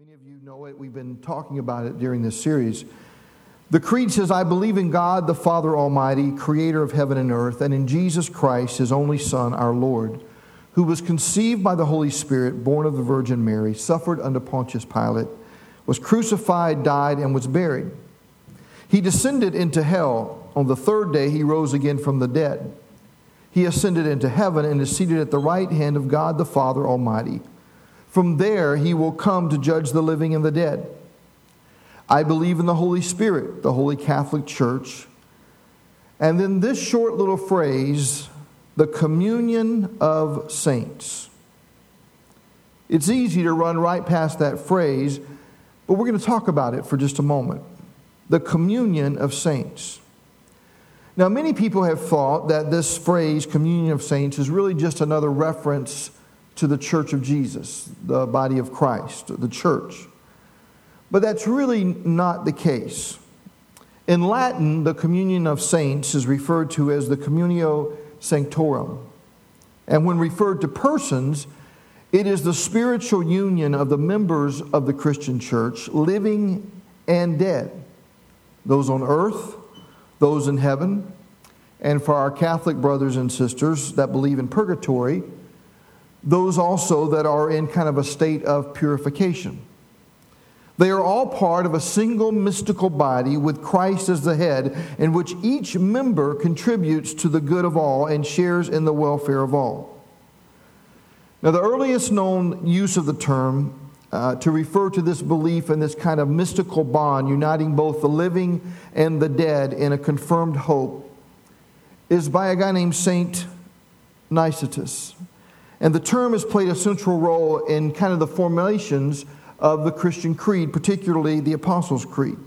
Many of you know it. We've been talking about it during this series. The Creed says, I believe in God, the Father Almighty, creator of heaven and earth, and in Jesus Christ, his only Son, our Lord, who was conceived by the Holy Spirit, born of the Virgin Mary, suffered under Pontius Pilate, was crucified, died, and was buried. He descended into hell. On the third day, he rose again from the dead. He ascended into heaven and is seated at the right hand of God the Father Almighty. From there, he will come to judge the living and the dead. I believe in the Holy Spirit, the Holy Catholic Church. And then this short little phrase, the communion of saints. It's easy to run right past that phrase, but we're going to talk about it for just a moment. The communion of saints. Now, many people have thought that this phrase, communion of saints, is really just another reference to the church of Jesus, the body of Christ, the church. But that's really not the case. In Latin, the communion of saints is referred to as the communio sanctorum. And when referred to persons, it is the spiritual union of the members of the Christian church, living and dead, those on earth, those in heaven, and for our Catholic brothers and sisters that believe in purgatory, those also that are in kind of a state of purification. They are all part of a single mystical body with Christ as the head, in which each member contributes to the good of all and shares in the welfare of all. Now, the earliest known use of the term uh, to refer to this belief and this kind of mystical bond uniting both the living and the dead in a confirmed hope is by a guy named Saint Nicetas. And the term has played a central role in kind of the formations of the Christian creed, particularly the Apostles' Creed.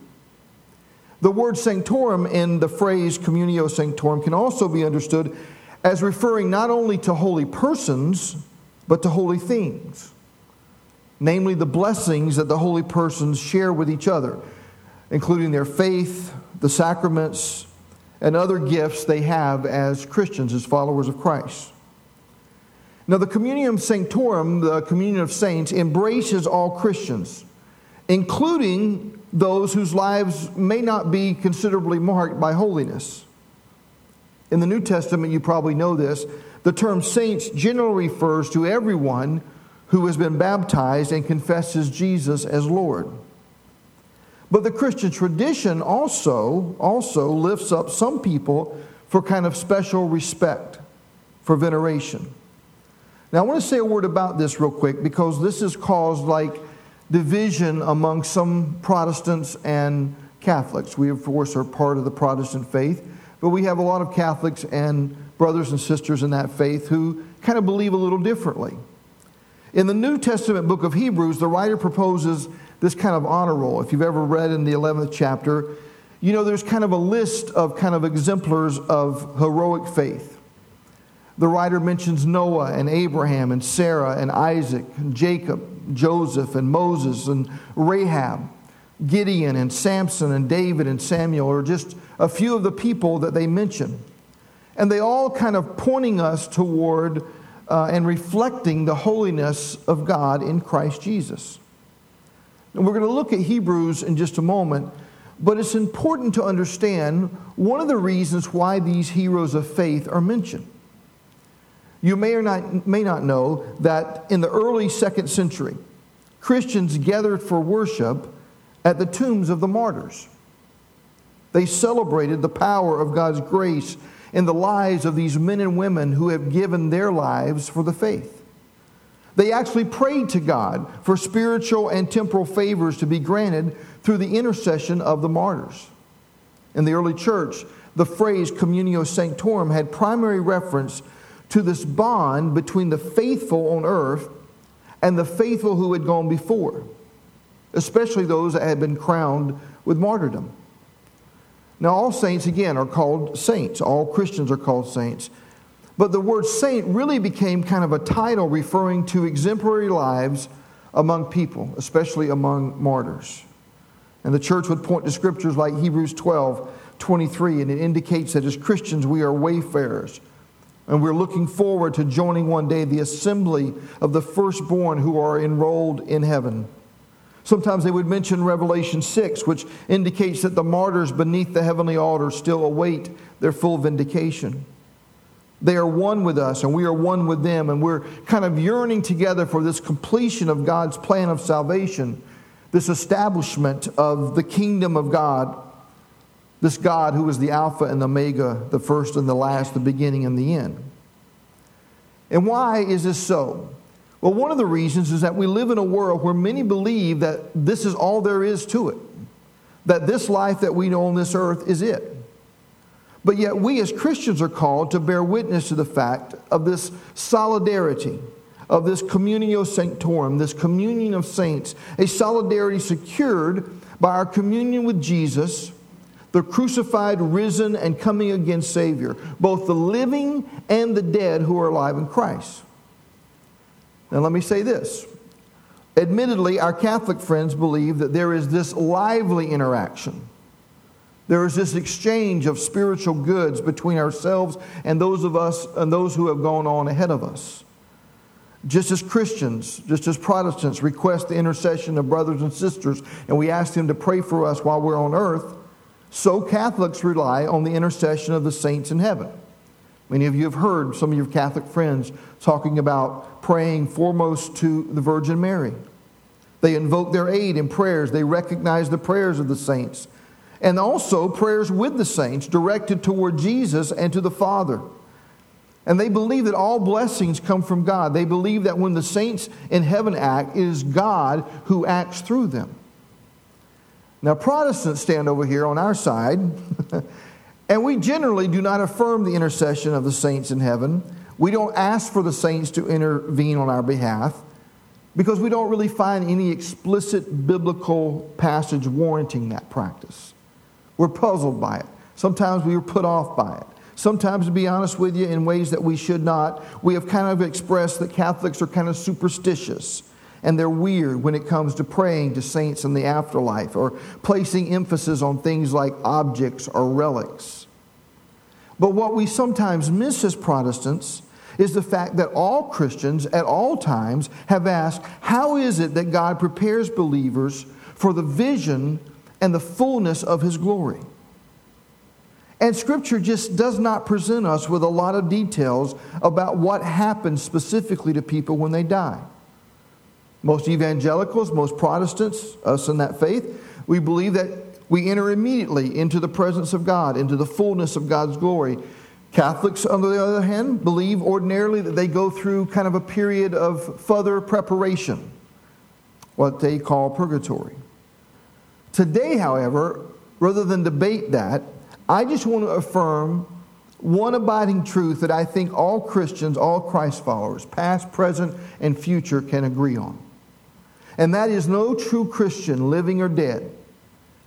The word sanctorum in the phrase communio sanctorum can also be understood as referring not only to holy persons, but to holy things, namely the blessings that the holy persons share with each other, including their faith, the sacraments, and other gifts they have as Christians, as followers of Christ. Now, the Communion Sanctorum, the communion of saints, embraces all Christians, including those whose lives may not be considerably marked by holiness. In the New Testament, you probably know this, the term saints generally refers to everyone who has been baptized and confesses Jesus as Lord. But the Christian tradition also, also lifts up some people for kind of special respect, for veneration. Now, I want to say a word about this real quick because this has caused like division among some Protestants and Catholics. We, of course, are part of the Protestant faith, but we have a lot of Catholics and brothers and sisters in that faith who kind of believe a little differently. In the New Testament book of Hebrews, the writer proposes this kind of honor roll. If you've ever read in the 11th chapter, you know there's kind of a list of kind of exemplars of heroic faith. The writer mentions Noah and Abraham and Sarah and Isaac and Jacob, Joseph and Moses and Rahab, Gideon and Samson and David and Samuel are just a few of the people that they mention. And they all kind of pointing us toward uh, and reflecting the holiness of God in Christ Jesus. And we're going to look at Hebrews in just a moment, but it's important to understand one of the reasons why these heroes of faith are mentioned. You may or not, may not know that in the early second century, Christians gathered for worship at the tombs of the martyrs. They celebrated the power of God's grace in the lives of these men and women who have given their lives for the faith. They actually prayed to God for spiritual and temporal favors to be granted through the intercession of the martyrs. In the early church, the phrase communio sanctorum had primary reference to this bond between the faithful on earth and the faithful who had gone before, especially those that had been crowned with martyrdom. Now, all saints, again, are called saints. All Christians are called saints. But the word saint really became kind of a title referring to exemplary lives among people, especially among martyrs. And the church would point to scriptures like Hebrews 12 23, and it indicates that as Christians we are wayfarers and we're looking forward to joining one day the assembly of the firstborn who are enrolled in heaven. Sometimes they would mention Revelation 6, which indicates that the martyrs beneath the heavenly altar still await their full vindication. They are one with us, and we are one with them, and we're kind of yearning together for this completion of God's plan of salvation, this establishment of the kingdom of God, this God who is the Alpha and the Omega, the first and the last, the beginning and the end. And why is this so? Well, one of the reasons is that we live in a world where many believe that this is all there is to it, that this life that we know on this earth is it. But yet, we as Christians are called to bear witness to the fact of this solidarity, of this communio sanctorum, this communion of saints, a solidarity secured by our communion with Jesus, the crucified, risen, and coming again Savior, both the living and the dead who are alive in Christ. Now, let me say this. Admittedly, our Catholic friends believe that there is this lively interaction there is this exchange of spiritual goods between ourselves and those of us and those who have gone on ahead of us. Just as Christians, just as Protestants request the intercession of brothers and sisters, and we ask them to pray for us while we're on earth, so Catholics rely on the intercession of the saints in heaven. Many of you have heard some of your Catholic friends talking about praying foremost to the Virgin Mary. They invoke their aid in prayers. They recognize the prayers of the saints and also prayers with the saints directed toward Jesus and to the Father. And they believe that all blessings come from God. They believe that when the saints in heaven act, it is God who acts through them. Now, Protestants stand over here on our side, and we generally do not affirm the intercession of the saints in heaven. We don't ask for the saints to intervene on our behalf because we don't really find any explicit biblical passage warranting that practice. We're puzzled by it. Sometimes we are put off by it. Sometimes, to be honest with you, in ways that we should not, we have kind of expressed that Catholics are kind of superstitious and they're weird when it comes to praying to saints in the afterlife or placing emphasis on things like objects or relics. But what we sometimes miss as Protestants is the fact that all Christians at all times have asked, How is it that God prepares believers for the vision and the fullness of his glory. And scripture just does not present us with a lot of details about what happens specifically to people when they die. Most evangelicals, most Protestants, us in that faith, we believe that we enter immediately into the presence of God, into the fullness of God's glory. Catholics, on the other hand, believe ordinarily that they go through kind of a period of further preparation, what they call purgatory. Today, however, rather than debate that, I just want to affirm one abiding truth that I think all Christians, all Christ followers, past, present, and future, can agree on. And that is no true Christian, living or dead,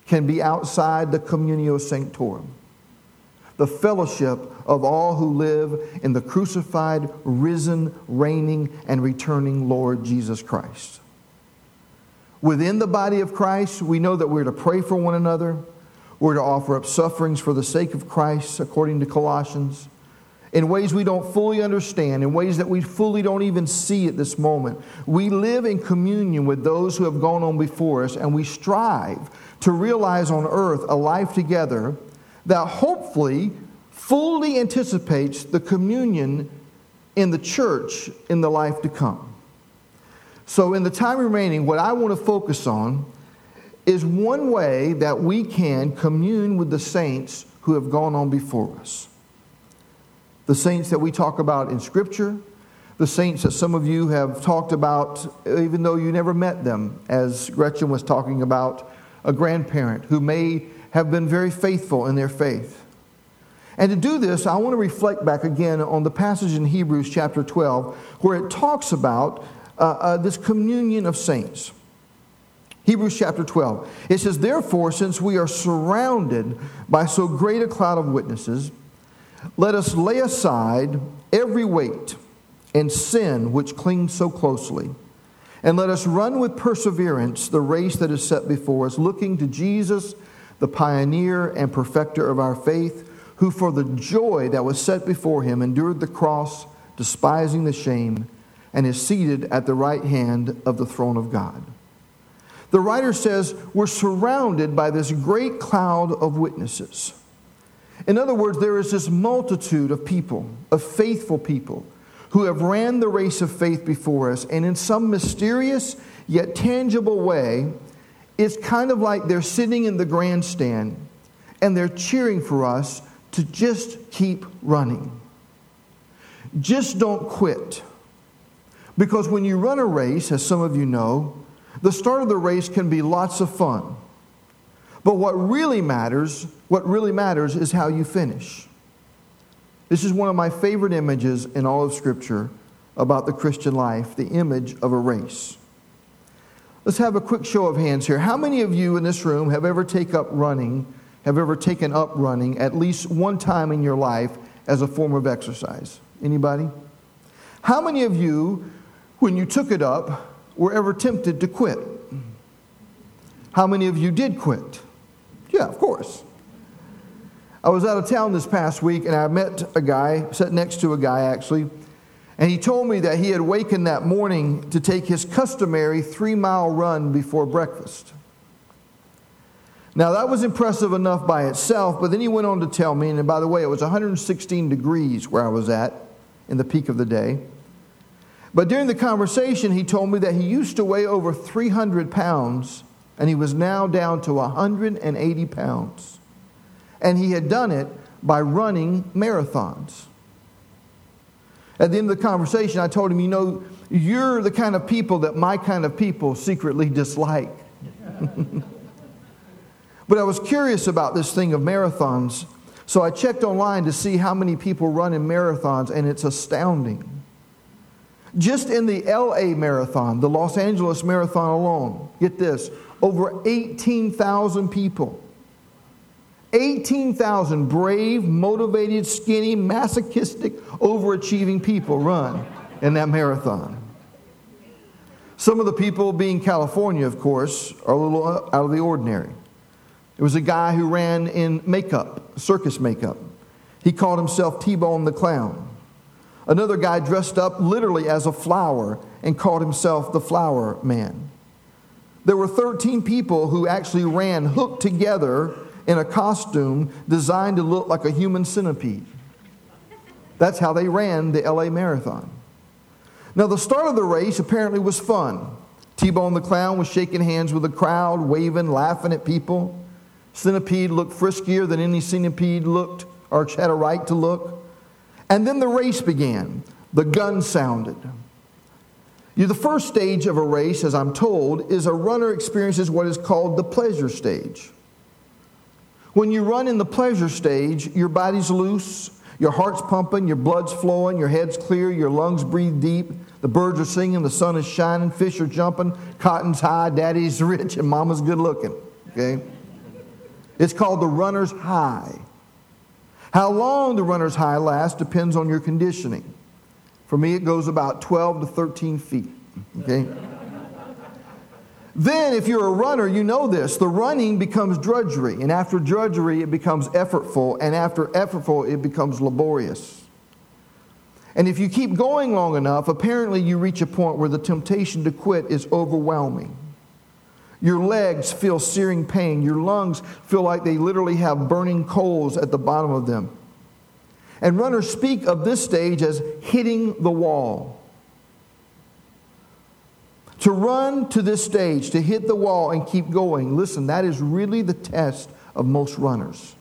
can be outside the communio sanctorum, the fellowship of all who live in the crucified, risen, reigning, and returning Lord Jesus Christ. Within the body of Christ, we know that we're to pray for one another. We're to offer up sufferings for the sake of Christ, according to Colossians, in ways we don't fully understand, in ways that we fully don't even see at this moment. We live in communion with those who have gone on before us, and we strive to realize on earth a life together that hopefully fully anticipates the communion in the church in the life to come. So, in the time remaining, what I want to focus on is one way that we can commune with the saints who have gone on before us. The saints that we talk about in Scripture, the saints that some of you have talked about, even though you never met them, as Gretchen was talking about a grandparent who may have been very faithful in their faith. And to do this, I want to reflect back again on the passage in Hebrews chapter 12 where it talks about uh, uh, this communion of saints. Hebrews chapter 12. It says, Therefore, since we are surrounded by so great a cloud of witnesses, let us lay aside every weight and sin which clings so closely, and let us run with perseverance the race that is set before us, looking to Jesus, the pioneer and perfecter of our faith, who for the joy that was set before him endured the cross, despising the shame and is seated at the right hand of the throne of God. the writer says we're surrounded by this great cloud of witnesses. In other words, there is this multitude of people, of faithful people, who have ran the race of faith before us, and in some mysterious yet tangible way, it's kind of like they're sitting in the grandstand and they're cheering for us to just keep running. Just don't quit. Because when you run a race, as some of you know, the start of the race can be lots of fun. But what really matters, what really matters is how you finish. This is one of my favorite images in all of Scripture about the Christian life the image of a race. Let's have a quick show of hands here. How many of you in this room have ever taken up running, have ever taken up running at least one time in your life as a form of exercise? Anybody? How many of you, when you took it up, were ever tempted to quit? How many of you did quit? Yeah, of course. I was out of town this past week and I met a guy, sat next to a guy actually, and he told me that he had wakened that morning to take his customary three mile run before breakfast. Now, that was impressive enough by itself, but then he went on to tell me, and by the way, it was 116 degrees where I was at in the peak of the day. But during the conversation, he told me that he used to weigh over 300 pounds and he was now down to 180 pounds. And he had done it by running marathons. At the end of the conversation, I told him, You know, you're the kind of people that my kind of people secretly dislike. but I was curious about this thing of marathons, so I checked online to see how many people run in marathons, and it's astounding. Just in the LA Marathon, the Los Angeles Marathon alone, get this, over 18,000 people. 18,000 brave, motivated, skinny, masochistic, overachieving people run in that marathon. Some of the people, being California, of course, are a little uh, out of the ordinary. There was a guy who ran in makeup, circus makeup. He called himself T Bone the Clown. Another guy dressed up literally as a flower and called himself the Flower Man. There were 13 people who actually ran hooked together in a costume designed to look like a human centipede. That's how they ran the LA Marathon. Now, the start of the race apparently was fun. T Bone the Clown was shaking hands with the crowd, waving, laughing at people. Centipede looked friskier than any centipede looked or had a right to look. And then the race began. The gun sounded. The first stage of a race, as I'm told, is a runner experiences what is called the pleasure stage. When you run in the pleasure stage, your body's loose, your heart's pumping, your blood's flowing, your head's clear, your lungs breathe deep, the birds are singing, the sun is shining, fish are jumping, cotton's high, daddy's rich, and mama's good looking. Okay? It's called the runner's high. How long the runner's high lasts depends on your conditioning. For me, it goes about 12 to 13 feet. Okay? then, if you're a runner, you know this. The running becomes drudgery. And after drudgery, it becomes effortful. And after effortful, it becomes laborious. And if you keep going long enough, apparently you reach a point where the temptation to quit is overwhelming. Your legs feel searing pain. Your lungs feel like they literally have burning coals at the bottom of them. And runners speak of this stage as hitting the wall. To run to this stage, to hit the wall and keep going, listen, that is really the test of most runners.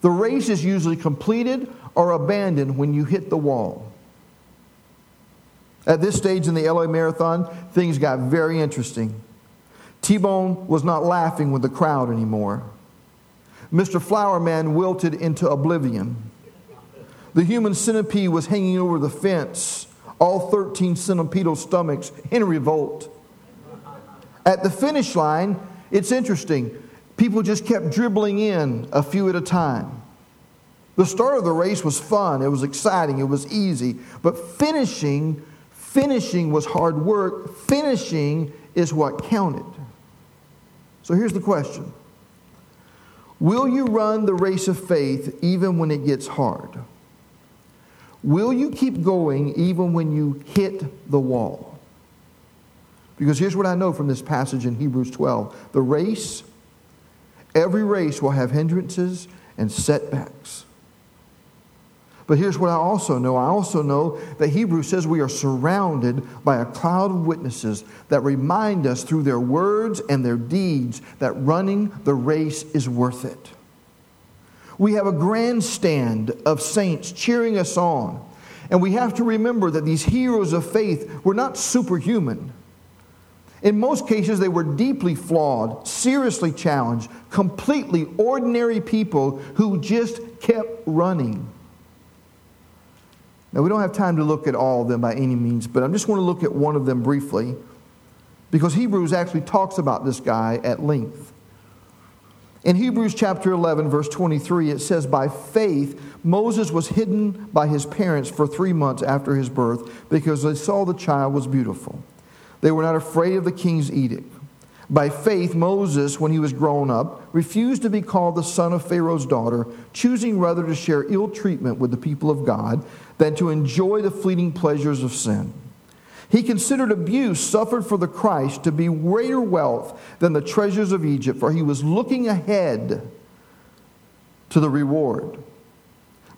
The race is usually completed or abandoned when you hit the wall. At this stage in the LA Marathon, things got very interesting. T Bone was not laughing with the crowd anymore. Mr. Flowerman wilted into oblivion. The human centipede was hanging over the fence, all 13 centipedal stomachs in revolt. At the finish line, it's interesting. People just kept dribbling in a few at a time. The start of the race was fun, it was exciting, it was easy, but finishing, finishing was hard work. Finishing is what counted. So here's the question Will you run the race of faith even when it gets hard? Will you keep going even when you hit the wall? Because here's what I know from this passage in Hebrews 12 the race, every race will have hindrances and setbacks. But here's what I also know I also know that Hebrews says we are surrounded by a cloud of witnesses that remind us through their words and their deeds that running the race is worth it. We have a grandstand of saints cheering us on. And we have to remember that these heroes of faith were not superhuman. In most cases, they were deeply flawed, seriously challenged, completely ordinary people who just kept running. Now, we don't have time to look at all of them by any means, but I just want to look at one of them briefly because Hebrews actually talks about this guy at length. In Hebrews chapter 11, verse 23, it says, By faith, Moses was hidden by his parents for three months after his birth because they saw the child was beautiful. They were not afraid of the king's edict. By faith, Moses, when he was grown up, refused to be called the son of Pharaoh's daughter, choosing rather to share ill treatment with the people of God than to enjoy the fleeting pleasures of sin. He considered abuse suffered for the Christ to be greater wealth than the treasures of Egypt, for he was looking ahead to the reward.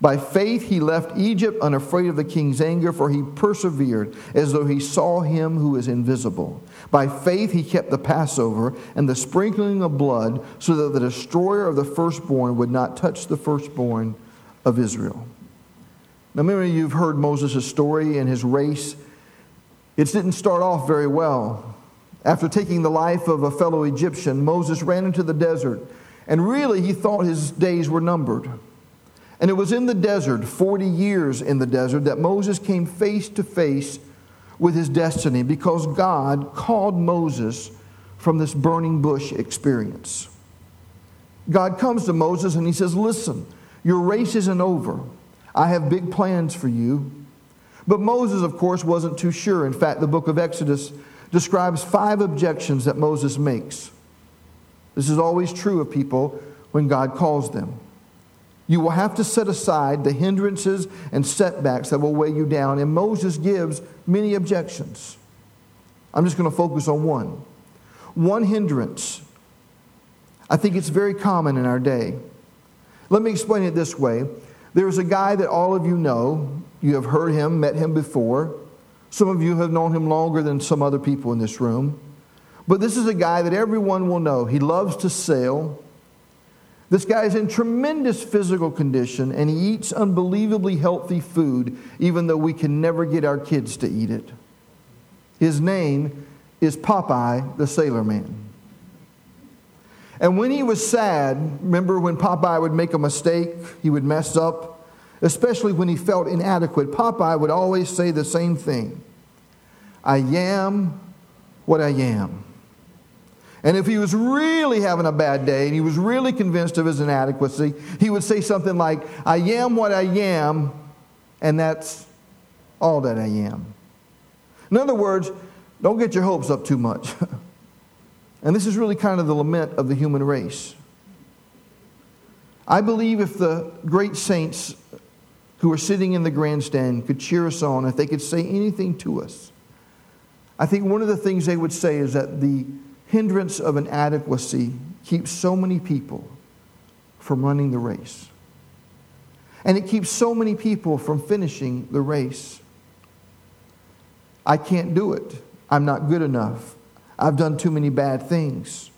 By faith, he left Egypt unafraid of the king's anger, for he persevered as though he saw him who is invisible. By faith, he kept the Passover and the sprinkling of blood, so that the destroyer of the firstborn would not touch the firstborn of Israel. Now, many of you have heard Moses' story and his race. It didn't start off very well. After taking the life of a fellow Egyptian, Moses ran into the desert, and really he thought his days were numbered. And it was in the desert, 40 years in the desert, that Moses came face to face with his destiny because God called Moses from this burning bush experience. God comes to Moses and he says, Listen, your race isn't over. I have big plans for you. But Moses, of course, wasn't too sure. In fact, the book of Exodus describes five objections that Moses makes. This is always true of people when God calls them. You will have to set aside the hindrances and setbacks that will weigh you down. And Moses gives many objections. I'm just going to focus on one. One hindrance. I think it's very common in our day. Let me explain it this way. There's a guy that all of you know. You have heard him, met him before. Some of you have known him longer than some other people in this room. But this is a guy that everyone will know. He loves to sail. This guy is in tremendous physical condition and he eats unbelievably healthy food, even though we can never get our kids to eat it. His name is Popeye the Sailor Man. And when he was sad, remember when Popeye would make a mistake, he would mess up, especially when he felt inadequate, Popeye would always say the same thing I am what I am. And if he was really having a bad day and he was really convinced of his inadequacy, he would say something like, I am what I am, and that's all that I am. In other words, don't get your hopes up too much. and this is really kind of the lament of the human race. I believe if the great saints who are sitting in the grandstand could cheer us on, if they could say anything to us, I think one of the things they would say is that the hindrance of inadequacy keeps so many people from running the race. And it keeps so many people from finishing the race. I can't do it. I'm not good enough. I've done too many bad things.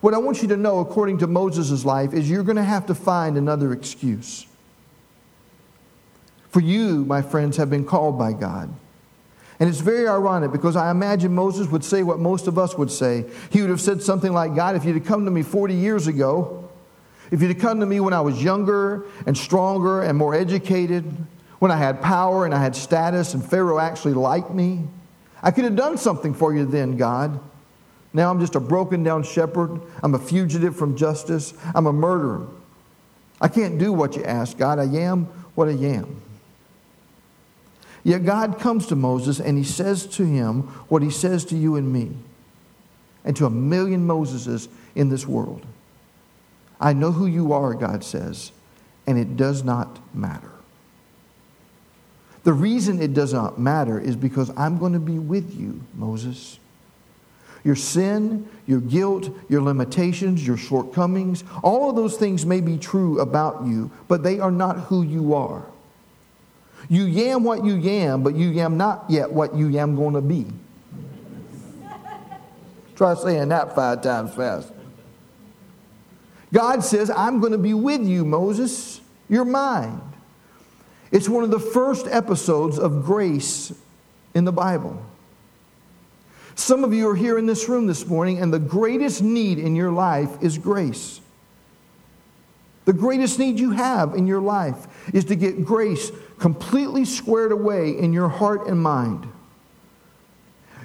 What I want you to know, according to Moses' life, is you're going to have to find another excuse. For you, my friends, have been called by God. And it's very ironic because I imagine Moses would say what most of us would say. He would have said something like, God, if you'd have come to me 40 years ago, if you'd have come to me when I was younger and stronger and more educated, when I had power and I had status and Pharaoh actually liked me, I could have done something for you then, God. Now I'm just a broken down shepherd. I'm a fugitive from justice. I'm a murderer. I can't do what you ask, God. I am what I am. Yet God comes to Moses and he says to him what he says to you and me and to a million Moseses in this world. I know who you are, God says, and it does not matter. The reason it does not matter is because I'm going to be with you, Moses. Your sin, your guilt, your limitations, your shortcomings, all of those things may be true about you, but they are not who you are. You yam what you yam, but you yam not yet what you yam going to be. Try saying that five times fast. God says, I'm going to be with you, Moses. You're mine. It's one of the first episodes of grace in the Bible. Some of you are here in this room this morning, and the greatest need in your life is grace. The greatest need you have in your life is to get grace completely squared away in your heart and mind.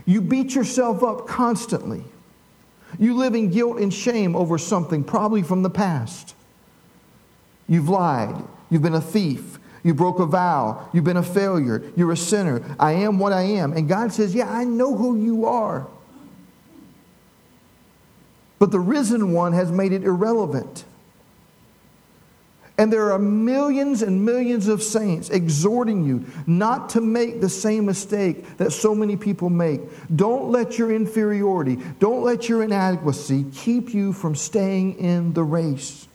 You beat yourself up constantly. You live in guilt and shame over something, probably from the past. You've lied. You've been a thief. You broke a vow. You've been a failure. You're a sinner. I am what I am. And God says, Yeah, I know who you are. But the risen one has made it irrelevant. And there are millions and millions of saints exhorting you not to make the same mistake that so many people make. Don't let your inferiority, don't let your inadequacy keep you from staying in the race.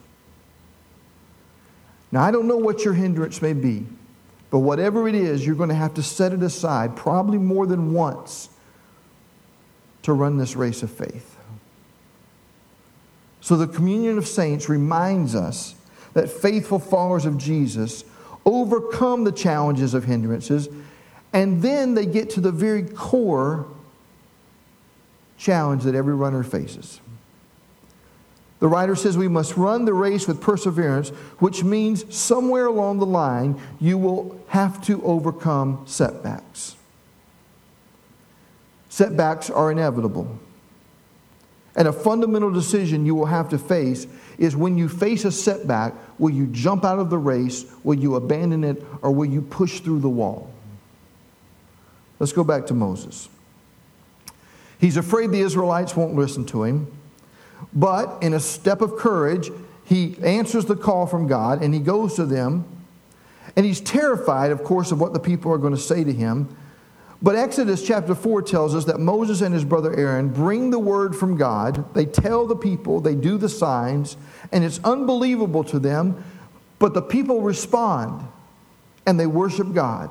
Now, I don't know what your hindrance may be, but whatever it is, you're going to have to set it aside, probably more than once, to run this race of faith. So, the communion of saints reminds us that faithful followers of Jesus overcome the challenges of hindrances, and then they get to the very core challenge that every runner faces. The writer says we must run the race with perseverance, which means somewhere along the line you will have to overcome setbacks. Setbacks are inevitable. And a fundamental decision you will have to face is when you face a setback, will you jump out of the race, will you abandon it, or will you push through the wall? Let's go back to Moses. He's afraid the Israelites won't listen to him. But in a step of courage, he answers the call from God and he goes to them. And he's terrified, of course, of what the people are going to say to him. But Exodus chapter 4 tells us that Moses and his brother Aaron bring the word from God. They tell the people, they do the signs, and it's unbelievable to them. But the people respond and they worship God.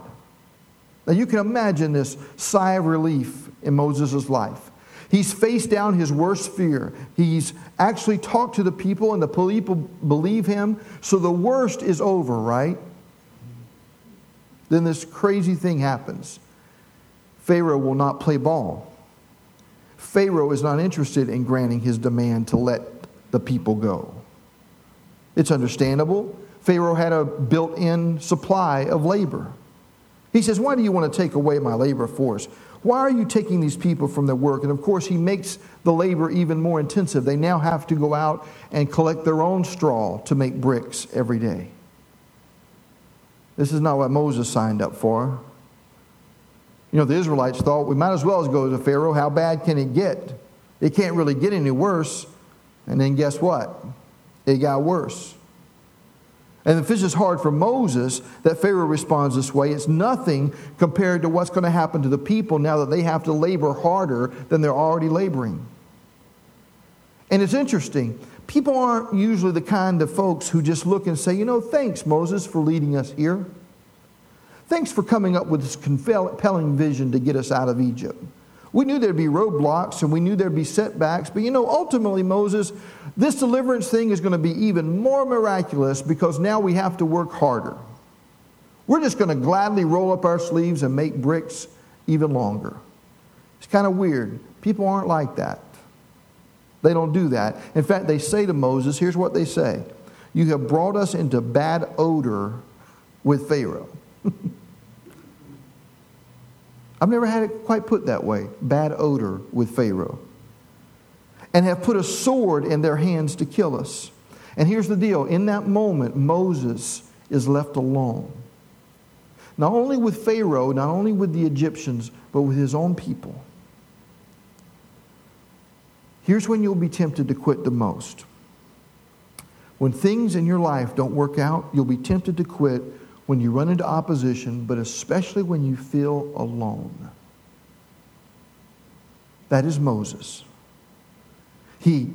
Now you can imagine this sigh of relief in Moses' life. He's faced down his worst fear. He's actually talked to the people, and the people believe him. So the worst is over, right? Then this crazy thing happens Pharaoh will not play ball. Pharaoh is not interested in granting his demand to let the people go. It's understandable. Pharaoh had a built in supply of labor. He says, Why do you want to take away my labor force? Why are you taking these people from their work? And of course, he makes the labor even more intensive. They now have to go out and collect their own straw to make bricks every day. This is not what Moses signed up for. You know, the Israelites thought we might as well go to Pharaoh. How bad can it get? It can't really get any worse. And then guess what? It got worse. And if this is hard for Moses that Pharaoh responds this way, it's nothing compared to what's going to happen to the people now that they have to labor harder than they're already laboring. And it's interesting. People aren't usually the kind of folks who just look and say, you know, thanks, Moses, for leading us here. Thanks for coming up with this compelling vision to get us out of Egypt. We knew there'd be roadblocks and we knew there'd be setbacks, but you know, ultimately, Moses, this deliverance thing is going to be even more miraculous because now we have to work harder. We're just going to gladly roll up our sleeves and make bricks even longer. It's kind of weird. People aren't like that. They don't do that. In fact, they say to Moses, here's what they say You have brought us into bad odor with Pharaoh. I've never had it quite put that way bad odor with Pharaoh. And have put a sword in their hands to kill us. And here's the deal in that moment, Moses is left alone. Not only with Pharaoh, not only with the Egyptians, but with his own people. Here's when you'll be tempted to quit the most. When things in your life don't work out, you'll be tempted to quit when you run into opposition, but especially when you feel alone. That is Moses. He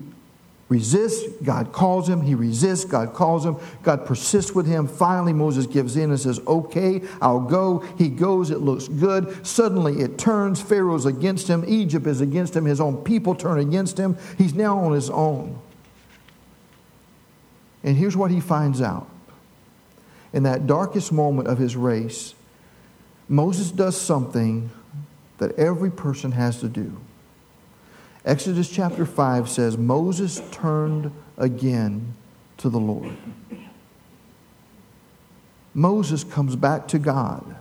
resists, God calls him, he resists, God calls him, God persists with him. Finally, Moses gives in and says, Okay, I'll go. He goes, it looks good. Suddenly it turns, Pharaoh's against him, Egypt is against him, his own people turn against him. He's now on his own. And here's what he finds out. In that darkest moment of his race, Moses does something that every person has to do. Exodus chapter 5 says Moses turned again to the Lord. Moses comes back to God.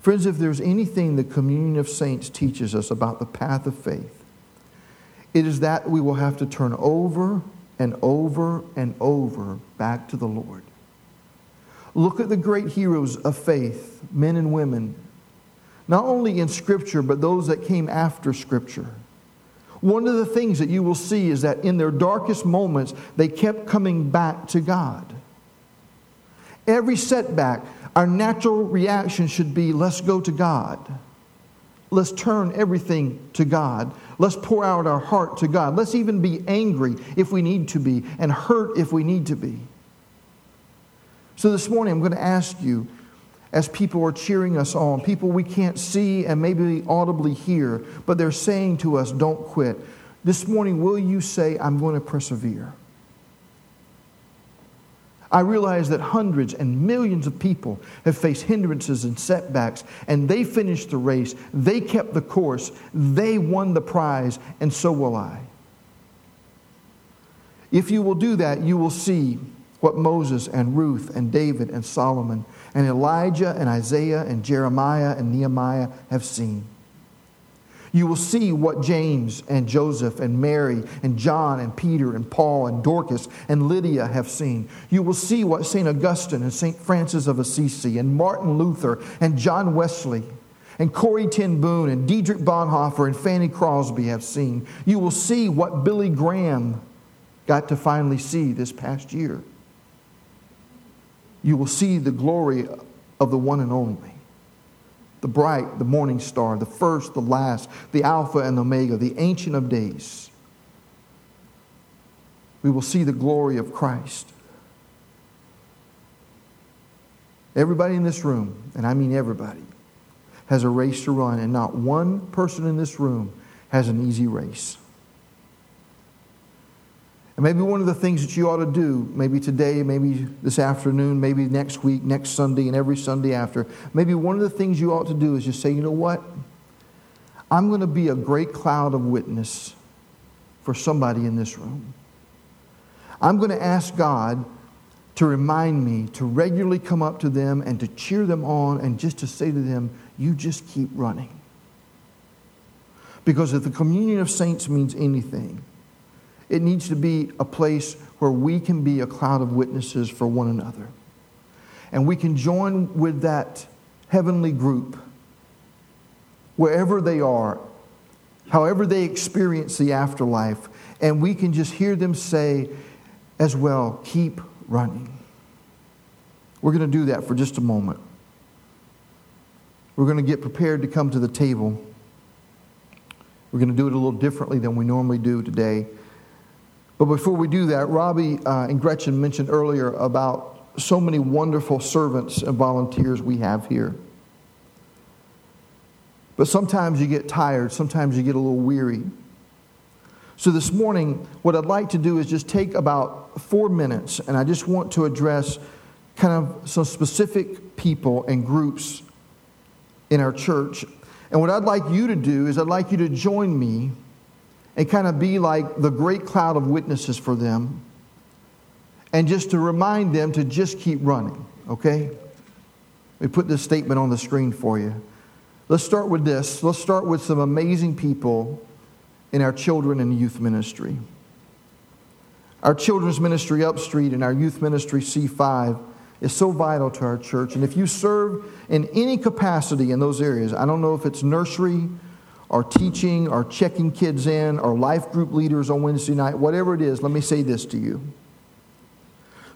Friends, if there's anything the communion of saints teaches us about the path of faith, it is that we will have to turn over and over and over back to the Lord. Look at the great heroes of faith, men and women, not only in Scripture, but those that came after Scripture. One of the things that you will see is that in their darkest moments, they kept coming back to God. Every setback, our natural reaction should be let's go to God. Let's turn everything to God. Let's pour out our heart to God. Let's even be angry if we need to be and hurt if we need to be. So this morning, I'm going to ask you as people are cheering us on, people we can't see and maybe audibly hear, but they're saying to us, don't quit. This morning, will you say, I'm going to persevere? I realize that hundreds and millions of people have faced hindrances and setbacks, and they finished the race. They kept the course. They won the prize, and so will I. If you will do that, you will see what Moses and Ruth and David and Solomon and Elijah and Isaiah and Jeremiah and Nehemiah have seen. You will see what James and Joseph and Mary and John and Peter and Paul and Dorcas and Lydia have seen. You will see what St. Augustine and St. Francis of Assisi and Martin Luther and John Wesley and Corrie ten Boom and Dietrich Bonhoeffer and Fanny Crosby have seen. You will see what Billy Graham got to finally see this past year you will see the glory of the one and only. The bright, the morning star, the first, the last, the Alpha and the Omega, the Ancient of Days. We will see the glory of Christ. Everybody in this room, and I mean everybody, has a race to run, and not one person in this room has an easy race. And maybe one of the things that you ought to do, maybe today, maybe this afternoon, maybe next week, next Sunday, and every Sunday after, maybe one of the things you ought to do is just say, you know what? I'm going to be a great cloud of witness for somebody in this room. I'm going to ask God to remind me to regularly come up to them and to cheer them on and just to say to them, you just keep running. Because if the communion of saints means anything, it needs to be a place where we can be a cloud of witnesses for one another. And we can join with that heavenly group wherever they are, however they experience the afterlife, and we can just hear them say as well, keep running. We're going to do that for just a moment. We're going to get prepared to come to the table. We're going to do it a little differently than we normally do today. But before we do that, Robbie uh, and Gretchen mentioned earlier about so many wonderful servants and volunteers we have here. But sometimes you get tired, sometimes you get a little weary. So this morning, what I'd like to do is just take about four minutes, and I just want to address kind of some specific people and groups in our church. And what I'd like you to do is I'd like you to join me and kind of be like the great cloud of witnesses for them and just to remind them to just keep running, okay? We put this statement on the screen for you. Let's start with this. Let's start with some amazing people in our children and youth ministry. Our children's ministry Upstreet and our youth ministry C5 is so vital to our church. And if you serve in any capacity in those areas, I don't know if it's nursery or teaching or checking kids in or life group leaders on Wednesday night, whatever it is, let me say this to you.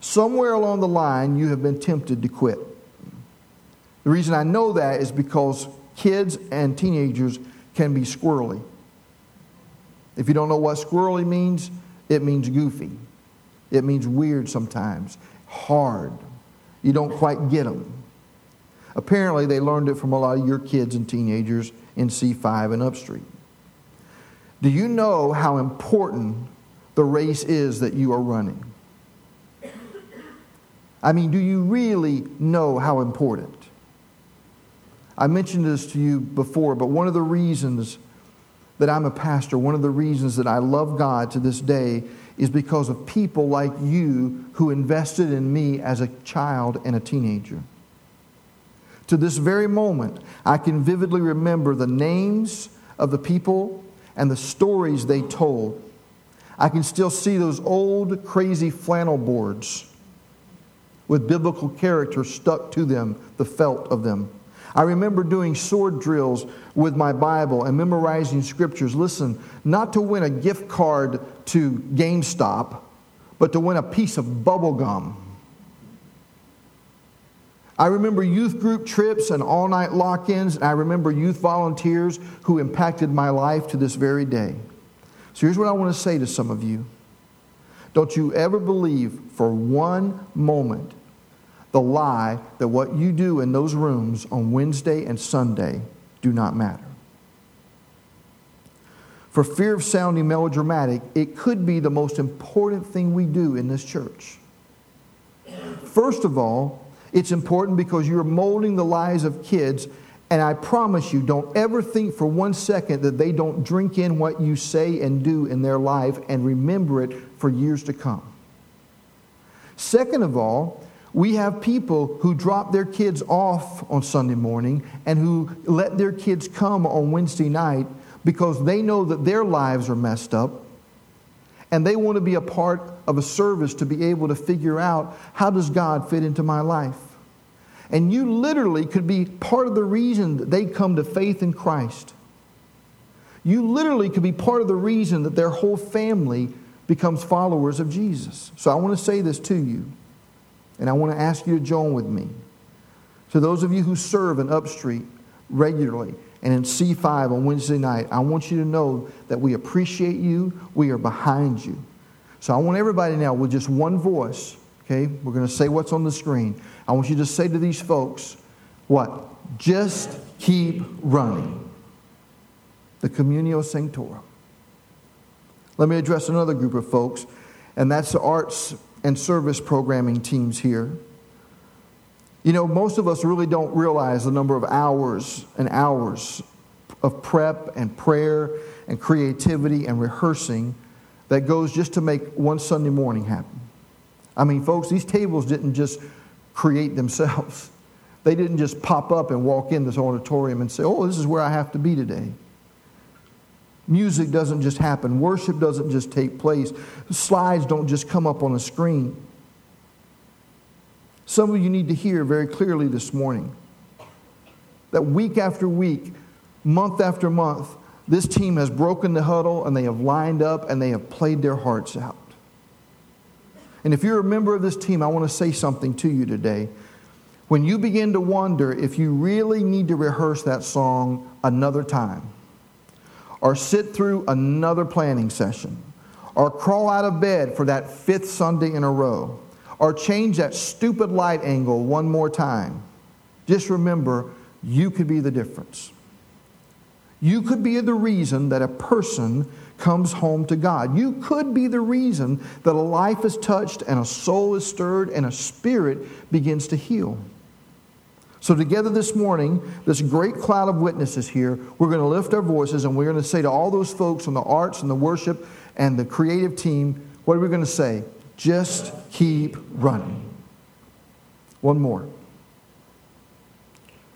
Somewhere along the line, you have been tempted to quit. The reason I know that is because kids and teenagers can be squirrely. If you don't know what squirrely means, it means goofy. It means weird sometimes, hard. You don't quite get them. Apparently, they learned it from a lot of your kids and teenagers in C5 and Upstreet. Do you know how important the race is that you are running? I mean, do you really know how important? I mentioned this to you before, but one of the reasons that I'm a pastor, one of the reasons that I love God to this day is because of people like you who invested in me as a child and a teenager. To this very moment, I can vividly remember the names of the people and the stories they told. I can still see those old, crazy flannel boards with biblical characters stuck to them, the felt of them. I remember doing sword drills with my Bible and memorizing scriptures. Listen, not to win a gift card to GameStop, but to win a piece of bubble gum. I remember youth group trips and all night lock ins, and I remember youth volunteers who impacted my life to this very day. So here's what I want to say to some of you Don't you ever believe for one moment the lie that what you do in those rooms on Wednesday and Sunday do not matter. For fear of sounding melodramatic, it could be the most important thing we do in this church. First of all, it's important because you're molding the lives of kids, and I promise you, don't ever think for one second that they don't drink in what you say and do in their life and remember it for years to come. Second of all, we have people who drop their kids off on Sunday morning and who let their kids come on Wednesday night because they know that their lives are messed up and they want to be a part of a service to be able to figure out how does God fit into my life. And you literally could be part of the reason that they come to faith in Christ. You literally could be part of the reason that their whole family becomes followers of Jesus. So I want to say this to you. And I want to ask you to join with me. To those of you who serve in Upstreet regularly and in C5 on Wednesday night, I want you to know that we appreciate you. We are behind you. So I want everybody now with just one voice, okay? We're going to say what's on the screen. I want you to say to these folks, what? Just keep running. The Communio Sanctorum. Let me address another group of folks, and that's the arts and service programming teams here. You know, most of us really don't realize the number of hours and hours of prep and prayer and creativity and rehearsing that goes just to make one Sunday morning happen. I mean, folks, these tables didn't just create themselves. They didn't just pop up and walk in this auditorium and say, oh, this is where I have to be today. Music doesn't just happen, worship doesn't just take place, slides don't just come up on a screen. Some of you need to hear very clearly this morning that week after week, month after month, this team has broken the huddle and they have lined up and they have played their hearts out. And if you're a member of this team, I want to say something to you today. When you begin to wonder if you really need to rehearse that song another time, or sit through another planning session, or crawl out of bed for that fifth Sunday in a row, or change that stupid light angle one more time, just remember you could be the difference. You could be the reason that a person comes home to God. You could be the reason that a life is touched and a soul is stirred and a spirit begins to heal. So, together this morning, this great cloud of witnesses here, we're going to lift our voices and we're going to say to all those folks on the arts and the worship and the creative team, what are we going to say? Just keep running. One more.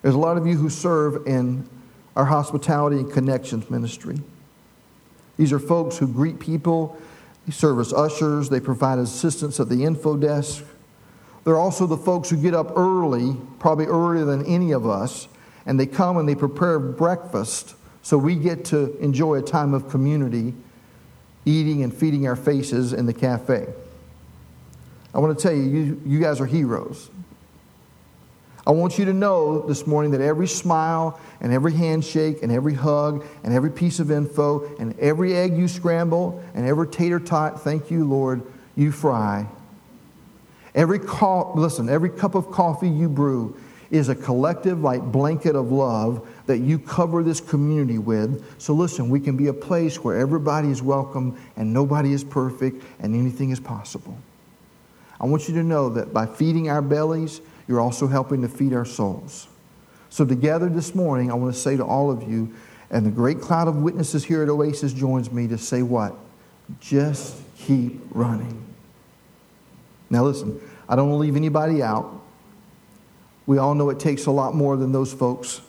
There's a lot of you who serve in our hospitality and connections ministry. These are folks who greet people, they serve as ushers, they provide assistance at the info desk. They're also the folks who get up early, probably earlier than any of us, and they come and they prepare breakfast so we get to enjoy a time of community, eating and feeding our faces in the cafe. I want to tell you, you, you guys are heroes. I want you to know this morning that every smile and every handshake and every hug and every piece of info and every egg you scramble and every tater tot, thank you, Lord, you fry. Every co- listen, every cup of coffee you brew is a collective like blanket of love that you cover this community with. So listen, we can be a place where everybody is welcome and nobody is perfect and anything is possible. I want you to know that by feeding our bellies, you're also helping to feed our souls. So, together this morning, I want to say to all of you, and the great cloud of witnesses here at Oasis joins me to say what? Just keep running. Now, listen, I don't want to leave anybody out. We all know it takes a lot more than those folks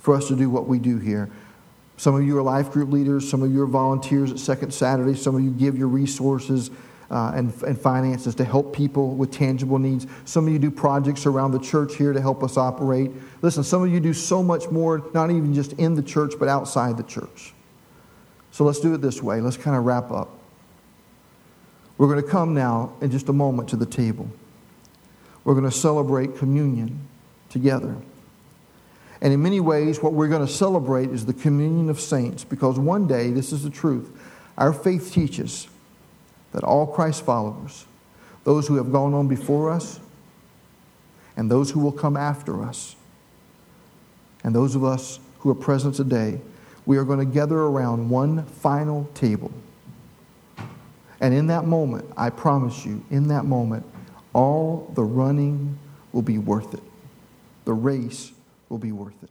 for us to do what we do here. Some of you are life group leaders, some of you are volunteers at Second Saturday, some of you give your resources uh, and, and finances to help people with tangible needs. Some of you do projects around the church here to help us operate. Listen, some of you do so much more, not even just in the church, but outside the church. So let's do it this way. Let's kind of wrap up. We're going to come now in just a moment to the table. We're going to celebrate communion together. And in many ways, what we're going to celebrate is the communion of saints because one day, this is the truth, our faith teaches that all Christ followers, those who have gone on before us, and those who will come after us, and those of us who are present today, we are going to gather around one final table. And in that moment, I promise you, in that moment, all the running will be worth it. The race will be worth it.